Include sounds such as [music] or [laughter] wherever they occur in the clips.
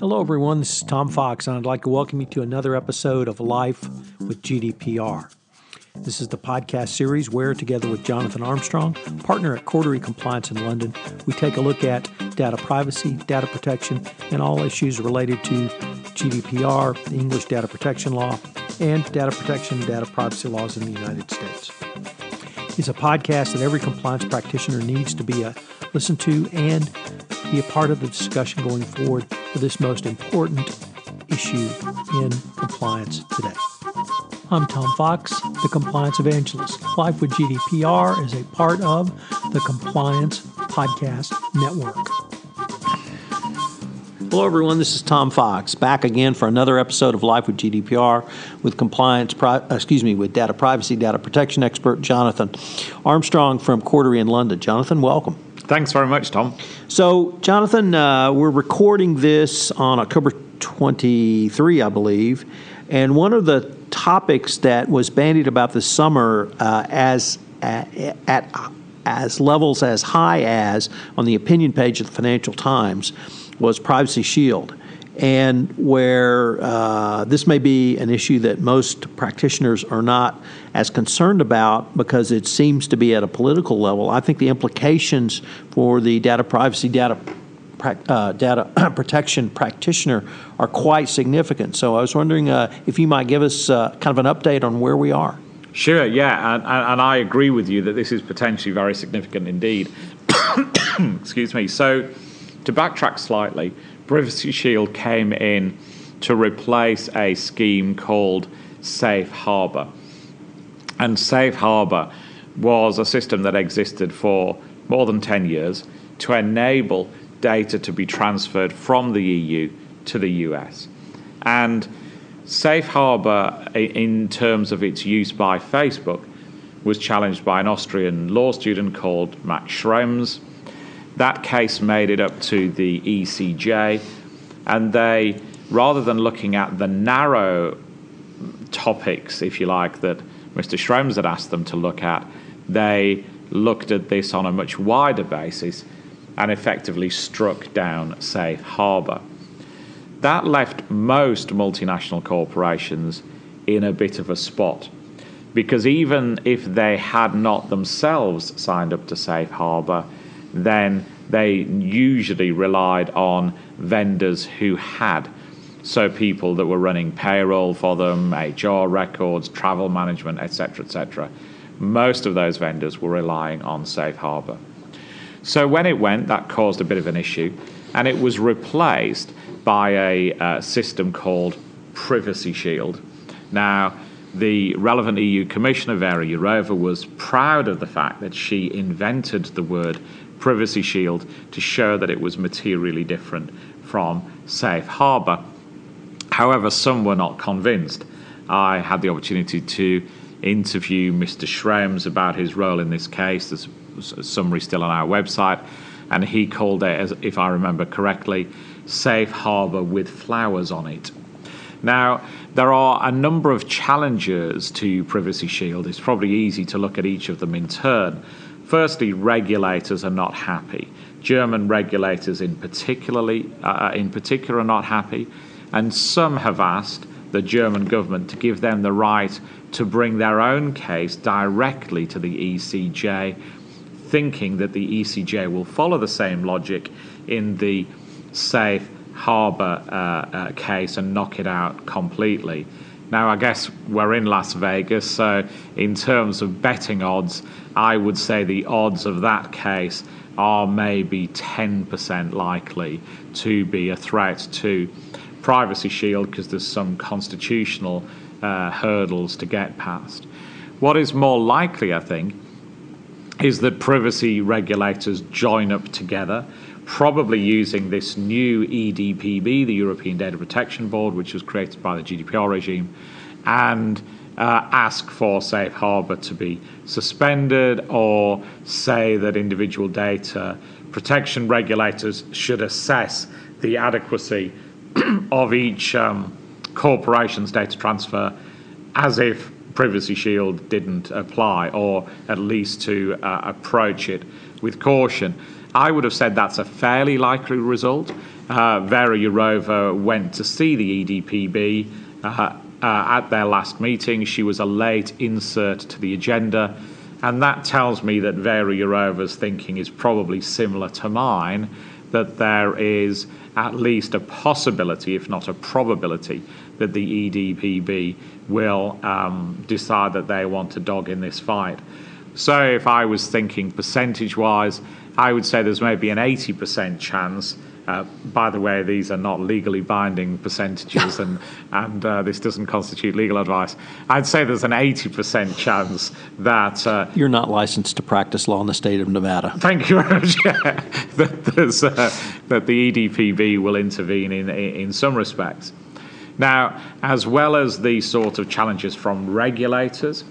Hello, everyone. This is Tom Fox, and I'd like to welcome you to another episode of Life with GDPR. This is the podcast series where, together with Jonathan Armstrong, partner at Cordery Compliance in London, we take a look at data privacy, data protection, and all issues related to GDPR, the English data protection law, and data protection and data privacy laws in the United States. It's a podcast that every compliance practitioner needs to be a, listen to and be a part of the discussion going forward for this most important issue in compliance today. I'm Tom Fox, the Compliance Evangelist. Life with GDPR is a part of the Compliance Podcast Network. Hello, everyone. This is Tom Fox, back again for another episode of Life with GDPR with compliance, pri- uh, excuse me, with data privacy, data protection expert Jonathan Armstrong from Cordery in London. Jonathan, welcome. Thanks very much, Tom. So, Jonathan, uh, we're recording this on October 23, I believe, and one of the topics that was bandied about this summer uh, as at, at as levels as high as on the opinion page of the Financial Times was Privacy Shield. And where uh, this may be an issue that most practitioners are not as concerned about because it seems to be at a political level, I think the implications for the data privacy, data uh, data [clears throat] protection practitioner are quite significant. So I was wondering uh, if you might give us uh, kind of an update on where we are. Sure, yeah, and, and I agree with you that this is potentially very significant indeed. [coughs] Excuse me. So to backtrack slightly, Privacy Shield came in to replace a scheme called Safe Harbor. And Safe Harbor was a system that existed for more than 10 years to enable data to be transferred from the EU to the US. And Safe Harbor, in terms of its use by Facebook, was challenged by an Austrian law student called Max Schrems that case made it up to the ECJ, and they, rather than looking at the narrow topics, if you like, that Mr. Schrems had asked them to look at, they looked at this on a much wider basis and effectively struck down safe harbour. That left most multinational corporations in a bit of a spot because even if they had not themselves signed up to safe harbour, then they usually relied on vendors who had. So people that were running payroll for them, HR records, travel management, etc., etc. Most of those vendors were relying on Safe Harbor. So when it went, that caused a bit of an issue, and it was replaced by a uh, system called Privacy Shield. Now, the relevant EU Commissioner, Vera Jourova, was proud of the fact that she invented the word Privacy Shield to show that it was materially different from Safe Harbor. However, some were not convinced. I had the opportunity to interview Mr. Schrems about his role in this case. There's a summary still on our website, and he called it, as, if I remember correctly, Safe Harbor with flowers on it. Now, there are a number of challenges to Privacy Shield. It's probably easy to look at each of them in turn. Firstly, regulators are not happy. German regulators, in particularly, uh, in particular, are not happy, and some have asked the German government to give them the right to bring their own case directly to the ECJ, thinking that the ECJ will follow the same logic in the safe harbour uh, uh, case and knock it out completely. Now, I guess we're in Las Vegas, so in terms of betting odds, I would say the odds of that case are maybe 10% likely to be a threat to Privacy Shield because there's some constitutional uh, hurdles to get past. What is more likely, I think, is that privacy regulators join up together probably using this new EDPB, the European Data Protection Board, which was created by the GDPR regime, and uh, ask for safe harbor to be suspended or say that individual data protection regulators should assess the adequacy [clears throat] of each um, corporation's data transfer as if Privacy Shield didn't apply, or at least to uh, approach it with caution. I would have said that's a fairly likely result. uh, Vera Jourova went to see the EDPB uh, uh, at their last meeting. She was a late insert to the agenda. And that tells me that Vera Jourova's thinking is probably similar to mine, that there is at least a possibility, if not a probability, that the EDPB will um, decide that they want to dog in this fight. So if I was thinking percentage wise, I would say there's maybe an 80% chance uh, by the way, these are not legally binding percentages, and [laughs] and uh, this doesn't constitute legal advice. I'd say there's an 80% chance that uh, you're not licensed to practice law in the state of Nevada. Thank you very much. [laughs] that, uh, that the EDPB will intervene in in some respects. Now, as well as the sort of challenges from regulators,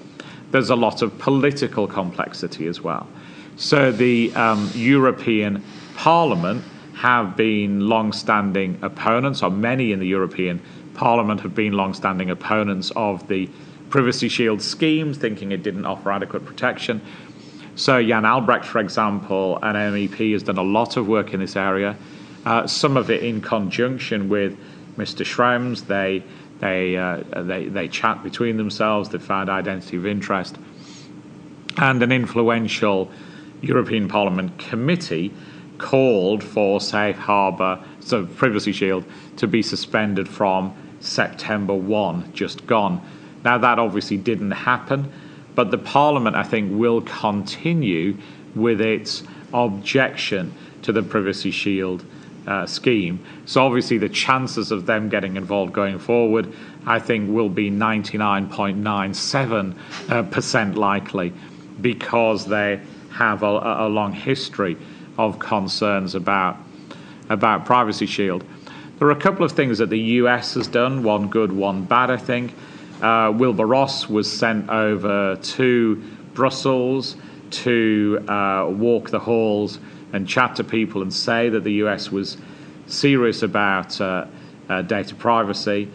there's a lot of political complexity as well. So the um, European Parliament have been long-standing opponents, or many in the European Parliament have been long-standing opponents of the Privacy Shield scheme, thinking it didn't offer adequate protection. So Jan Albrecht, for example, an MEP, has done a lot of work in this area. Uh, some of it in conjunction with Mr. Schrems. They they, uh, they they chat between themselves. They find identity of interest, and an influential European Parliament committee called for Safe Harbour, so Privacy Shield, to be suspended from September 1, just gone. Now, that obviously didn't happen, but the Parliament, I think, will continue with its objection to the Privacy Shield uh, scheme. So, obviously, the chances of them getting involved going forward, I think, will be 99.97% uh, likely because they have a, a long history of concerns about about Privacy Shield. There are a couple of things that the US has done, one good, one bad, I think. Uh, Wilbur Ross was sent over to Brussels to uh, walk the halls and chat to people and say that the US was serious about uh, uh, data privacy.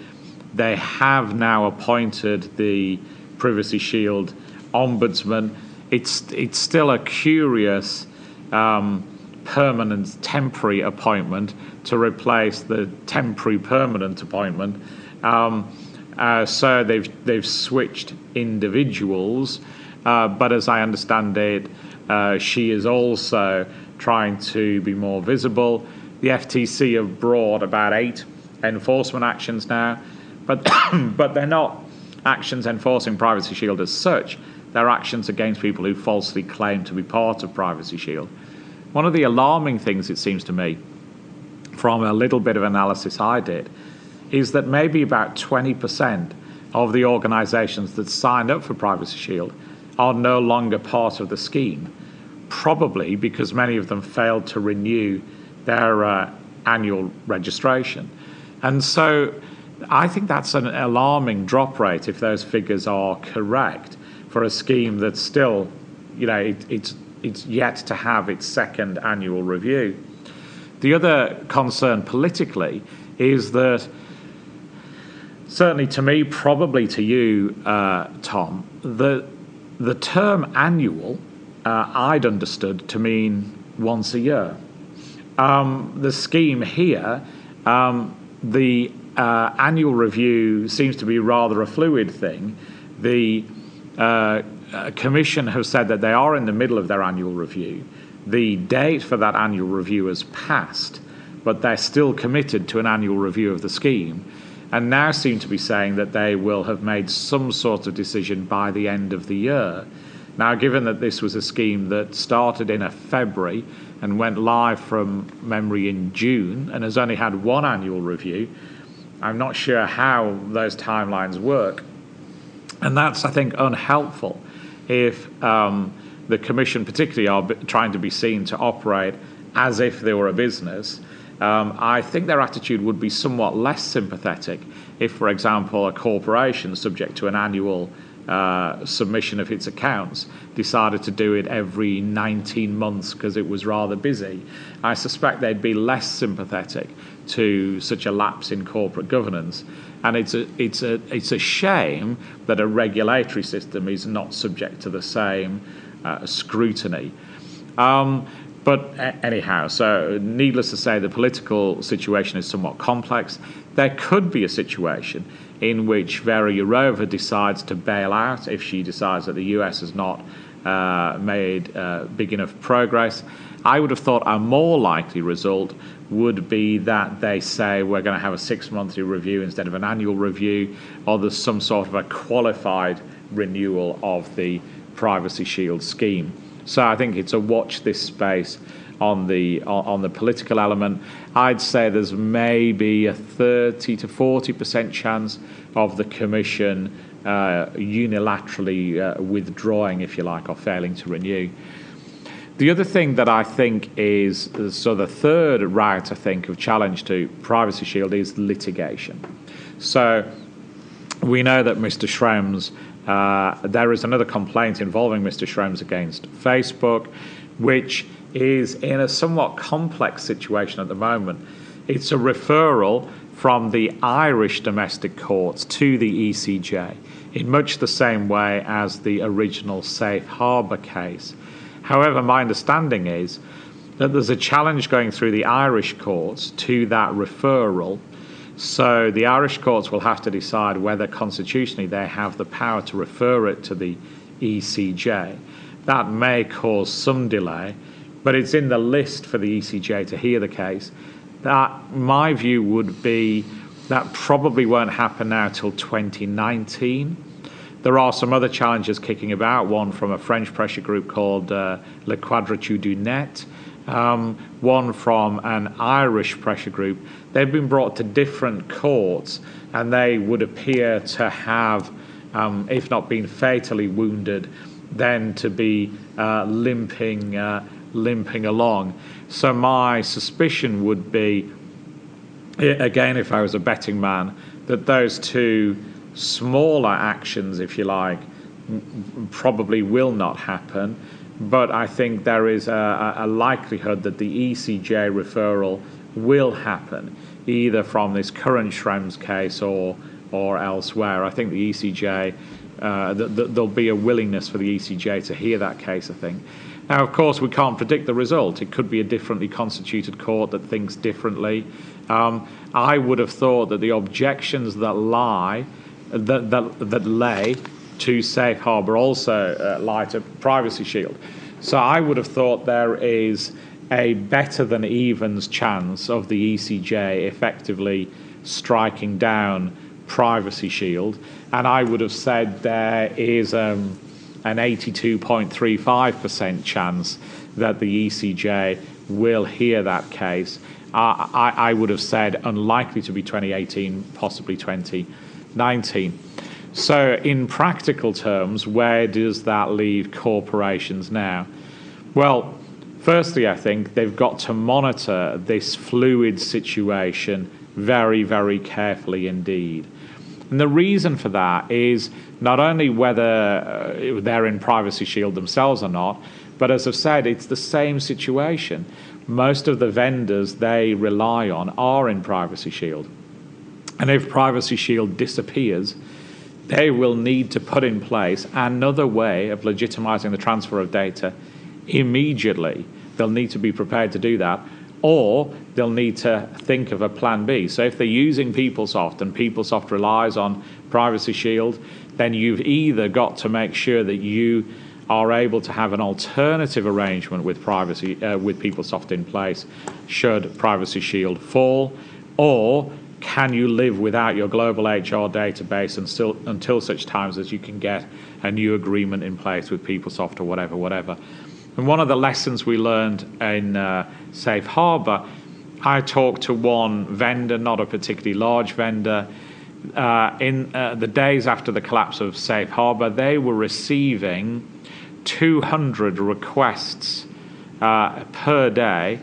They have now appointed the Privacy Shield ombudsman. It's, it's still a curious. Um, permanent temporary appointment to replace the temporary permanent appointment. Um, uh, so they've they've switched individuals, uh, but as I understand it, uh, she is also trying to be more visible. The FTC have brought about eight enforcement actions now, but [coughs] but they're not actions enforcing Privacy Shield as such. They're actions against people who falsely claim to be part of Privacy Shield. One of the alarming things, it seems to me, from a little bit of analysis I did, is that maybe about 20% of the organizations that signed up for Privacy Shield are no longer part of the scheme, probably because many of them failed to renew their uh, annual registration. And so I think that's an alarming drop rate if those figures are correct for a scheme that's still, you know, it, it's it's yet to have its second annual review. The other concern politically is that, certainly to me, probably to you, uh, Tom, the, the term annual uh, I'd understood to mean once a year. Um, the scheme here, um, the uh, annual review seems to be rather a fluid thing. The uh, uh, Commission have said that they are in the middle of their annual review. The date for that annual review has passed, but they're still committed to an annual review of the scheme, and now seem to be saying that they will have made some sort of decision by the end of the year. Now, given that this was a scheme that started in February and went live from memory in June and has only had one annual review, I'm not sure how those timelines work. And that's, I think, unhelpful if um, the Commission, particularly, are trying to be seen to operate as if they were a business. Um, I think their attitude would be somewhat less sympathetic if, for example, a corporation subject to an annual uh, submission of its accounts decided to do it every 19 months because it was rather busy. I suspect they'd be less sympathetic to such a lapse in corporate governance. And it's a, it's, a, it's a shame that a regulatory system is not subject to the same uh, scrutiny. Um, But anyhow, so needless to say, the political situation is somewhat complex. There could be a situation in which Vera Jourova decides to bail out if she decides that the US has not uh, made uh, big enough progress. I would have thought a more likely result would be that they say we're going to have a six monthly review instead of an annual review, or there's some sort of a qualified renewal of the Privacy Shield scheme. So I think it's a watch this space on the on the political element. I'd say there's maybe a 30 to 40 percent chance of the Commission uh, unilaterally uh, withdrawing, if you like, or failing to renew. The other thing that I think is so the third route I think of challenge to Privacy Shield is litigation. So we know that Mr. Schrems, uh, there is another complaint involving Mr. Schrems against Facebook, which is in a somewhat complex situation at the moment. It's a referral from the Irish domestic courts to the ECJ in much the same way as the original Safe Harbour case. However, my understanding is that there's a challenge going through the Irish courts to that referral. So the Irish courts will have to decide whether constitutionally they have the power to refer it to the ECJ. That may cause some delay, but it's in the list for the ECJ to hear the case. That my view would be that probably won't happen now till 2019. There are some other challenges kicking about, one from a French pressure group called uh, Le Quadrature du Net, um, one from an Irish pressure group. They've been brought to different courts, and they would appear to have, um, if not been fatally wounded, then to be uh, limping, uh, limping along. So my suspicion would be, again, if I was a betting man, that those two smaller actions, if you like, probably will not happen. But I think there is a, a, likelihood that the ECJ referral will happen, either from this current Schrems case or or elsewhere. I think the ECJ, uh, th- th- there'll be a willingness for the ECJ to hear that case. I think. Now, of course, we can't predict the result. It could be a differently constituted court that thinks differently. Um, I would have thought that the objections that lie that, that, that lay to Safe Harbour also uh, lie to Privacy Shield. So I would have thought there is a better than evens chance of the ECJ effectively striking down Privacy Shield, and I would have said there is um, an 82.35% chance that the ECJ will hear that case. I, I would have said unlikely to be 2018, possibly 2019. So, in practical terms, where does that leave corporations now? Well, firstly, I think they've got to monitor this fluid situation very, very carefully indeed. And the reason for that is not only whether uh, they're in Privacy Shield themselves or not, but as I've said, it's the same situation. Most of the vendors they rely on are in Privacy Shield. And if Privacy Shield disappears, they will need to put in place another way of legitimizing the transfer of data immediately. They'll need to be prepared to do that, or they'll need to think of a plan B. So if they're using PeopleSoft and PeopleSoft relies on Privacy Shield, then you've either got to make sure that you are able to have an alternative arrangement with privacy uh, with PeopleSoft in place should Privacy Shield fall, or can you live without your global HR database and still, until such times as you can get a new agreement in place with PeopleSoft or whatever, whatever. And one of the lessons we learned in uh, Safe Harbor, I talked to one vendor, not a particularly large vendor. Uh, in uh, the days after the collapse of Safe Harbor, they were receiving 200 requests uh, per day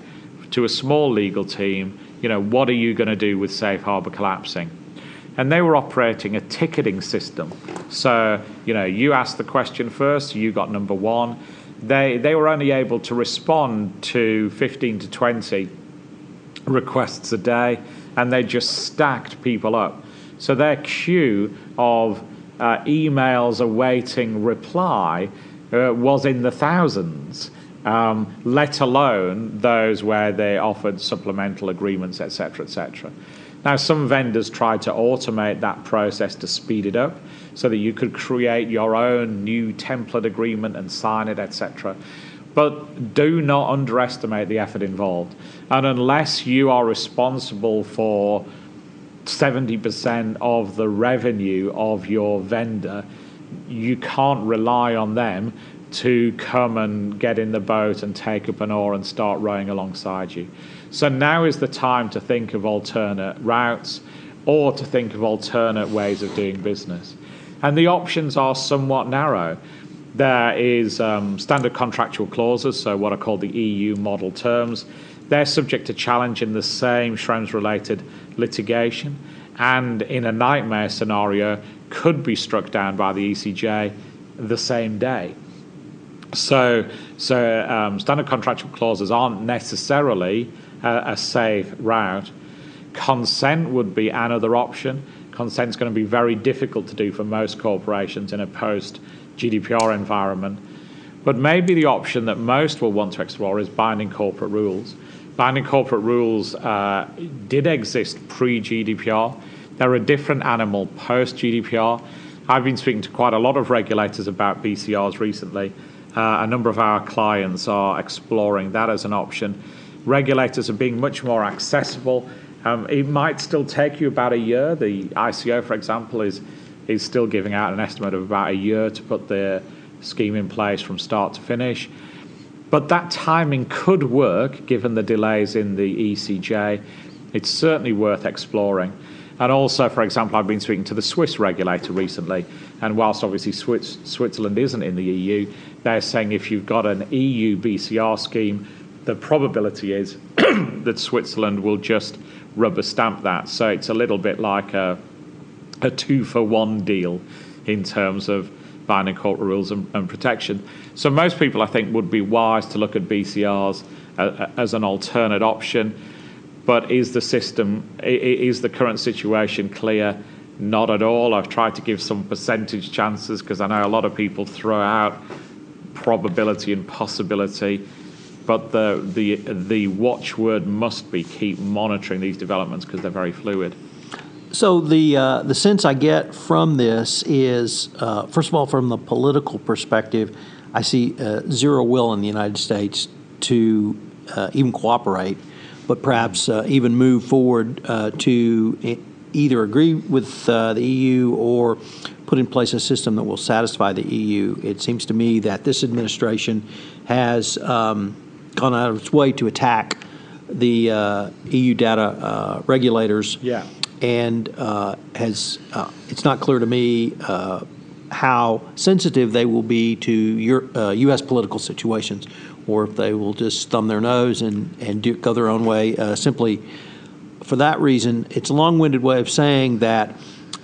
to a small legal team you know, what are you going to do with Safe Harbor collapsing? And they were operating a ticketing system. So, you know, you asked the question first, you got number one. They, they were only able to respond to 15 to 20 requests a day, and they just stacked people up. So their queue of uh, emails awaiting reply uh, was in the thousands um, let alone those where they offered supplemental agreements, etc., etc. Now, some vendors tried to automate that process to speed it up so that you could create your own new template agreement and sign it, etc. But do not underestimate the effort involved. And unless you are responsible for 70% of the revenue of your vendor, you can't rely on them to come and get in the boat and take up an oar and start rowing alongside you. So now is the time to think of alternate routes or to think of alternate ways of doing business. And the options are somewhat narrow. There is um, standard contractual clauses, so what are called the EU model terms. They're subject to challenge in the same Schrems related litigation, and in a nightmare scenario, could be struck down by the ECJ the same day. So, so um, standard contractual clauses aren't necessarily a, a safe route. Consent would be another option. Consent is going to be very difficult to do for most corporations in a post GDPR environment. But maybe the option that most will want to explore is binding corporate rules. Binding corporate rules uh, did exist pre GDPR. They're a different animal post GDPR. I've been speaking to quite a lot of regulators about BCRs recently. Uh, a number of our clients are exploring that as an option. Regulators are being much more accessible. Um, it might still take you about a year. The ICO, for example, is is still giving out an estimate of about a year to put the scheme in place from start to finish. But that timing could work given the delays in the ECJ. It's certainly worth exploring. And also, for example, I've been speaking to the Swiss regulator recently, and whilst obviously Swiss, Switzerland isn't in the EU, they're saying if you've got an EU BCR scheme, the probability is [clears throat] that Switzerland will just rubber stamp that. So it's a little bit like a, a two for one deal in terms of binding corporate rules and, and, protection. So most people, I think, would be wise to look at BCRs uh, as an alternate option. But is the system, is the current situation clear? Not at all. I've tried to give some percentage chances because I know a lot of people throw out probability and possibility. But the, the, the watchword must be keep monitoring these developments because they're very fluid. So the uh, the sense I get from this is, uh, first of all, from the political perspective, I see uh, zero will in the United States to uh, even cooperate, but perhaps uh, even move forward uh, to either agree with the EU or put in place a system that will satisfy the EU. It seems to me that this administration has um, gone out of its way to attack the uh, EU data uh, regulators. Yeah. And uh, has uh, it's not clear to me uh, how sensitive they will be to your, U.S. Political situations, or if they will just thumb their nose and and do, go their own way. simply for that reason, it's a long-winded way of saying that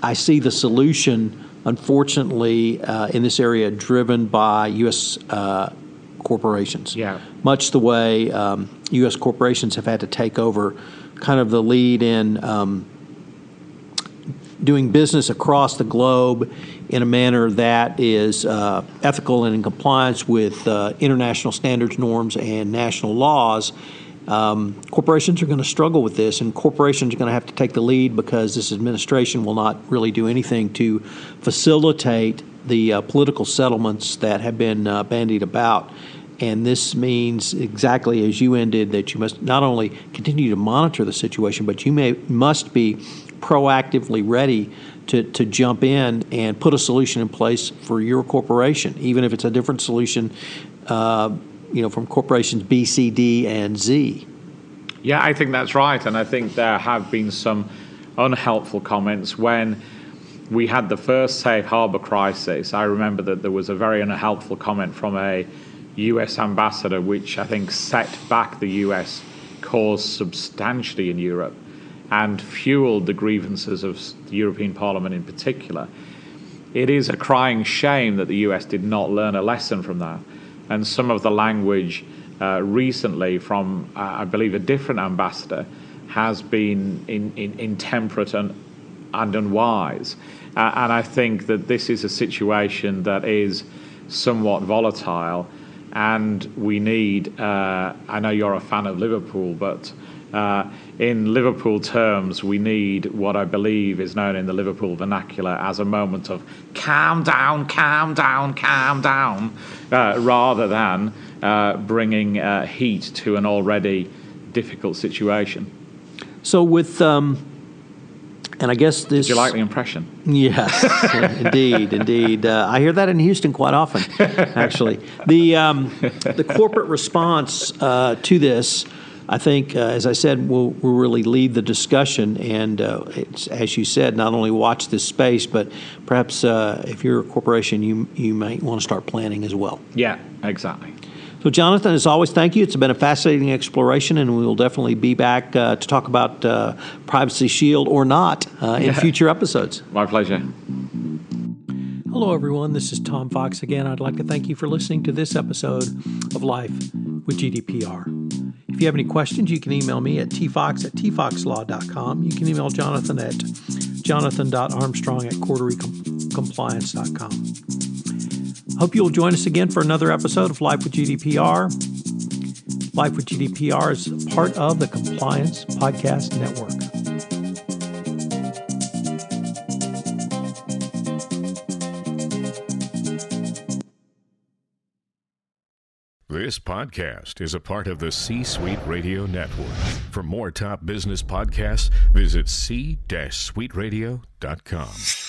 I see the solution unfortunately, uh, in this area, driven by U.S. Uh, corporations. Yeah. Much the way um, U.S. corporations have had to take over kind of the lead in um, doing business across the globe in a manner that is uh, ethical and in compliance with uh, international standards, norms, and national laws um, corporations are going to struggle with this, and corporations are going to have to take the lead because this administration will not really do anything to facilitate the uh, political settlements that have been uh, bandied about. And this means exactly as you ended that you must not only continue to monitor the situation, but you may must be proactively ready to, to jump in and put a solution in place for your corporation, even if it's a different solution. Uh, you know, from corporations B, C, D, and Z. Yeah, I think that's right. And I think there have been some unhelpful comments when we had the first safe harbor crisis. I remember that there was a very unhelpful comment from a US ambassador, which I think set back the US cause substantially in Europe and fueled the grievances of the European Parliament in particular. It is a crying shame that the US did not learn a lesson from that and some of the language uh, recently from, uh, I believe, a different ambassador has been in, in, intemperate and, and unwise. Uh, and I think that this is a situation that is somewhat volatile. and we need. Uh, I know you're a fan of Liverpool, but uh, in Liverpool terms, we need what I believe is known in the Liverpool vernacular as a moment of calm down, calm down, calm down, uh, rather than uh, bringing uh, heat to an already difficult situation. So, with. Um, and I guess this. Do you like the impression? Yes, [laughs] indeed, indeed. Uh, I hear that in Houston quite often, [laughs] actually. The, um, the corporate response uh, to this I think, uh, as I said, will will really lead the discussion. And uh, as you said, not only watch this space, but perhaps uh, if you're a corporation, you you might want to start planning as well. Yeah, exactly. So, Jonathan, as always, thank you. It's been a fascinating exploration, and we will definitely be back uh, to talk about uh, Privacy Shield or not uh, in yeah. future episodes. My pleasure. Hello, everyone. This is Tom Fox again. I'd like to thank you for listening to this episode of Life with GDPR. If you have any questions, you can email me at tfox at tfoxlaw.com. You can email Jonathan at jonathan.armstrong at corderycompliance.com. Hope you'll join us again for another episode of Life with GDPR. Life with GDPR is part of the Compliance Podcast Network. This podcast is a part of the C Suite Radio Network. For more top business podcasts, visit c-suiteradio.com.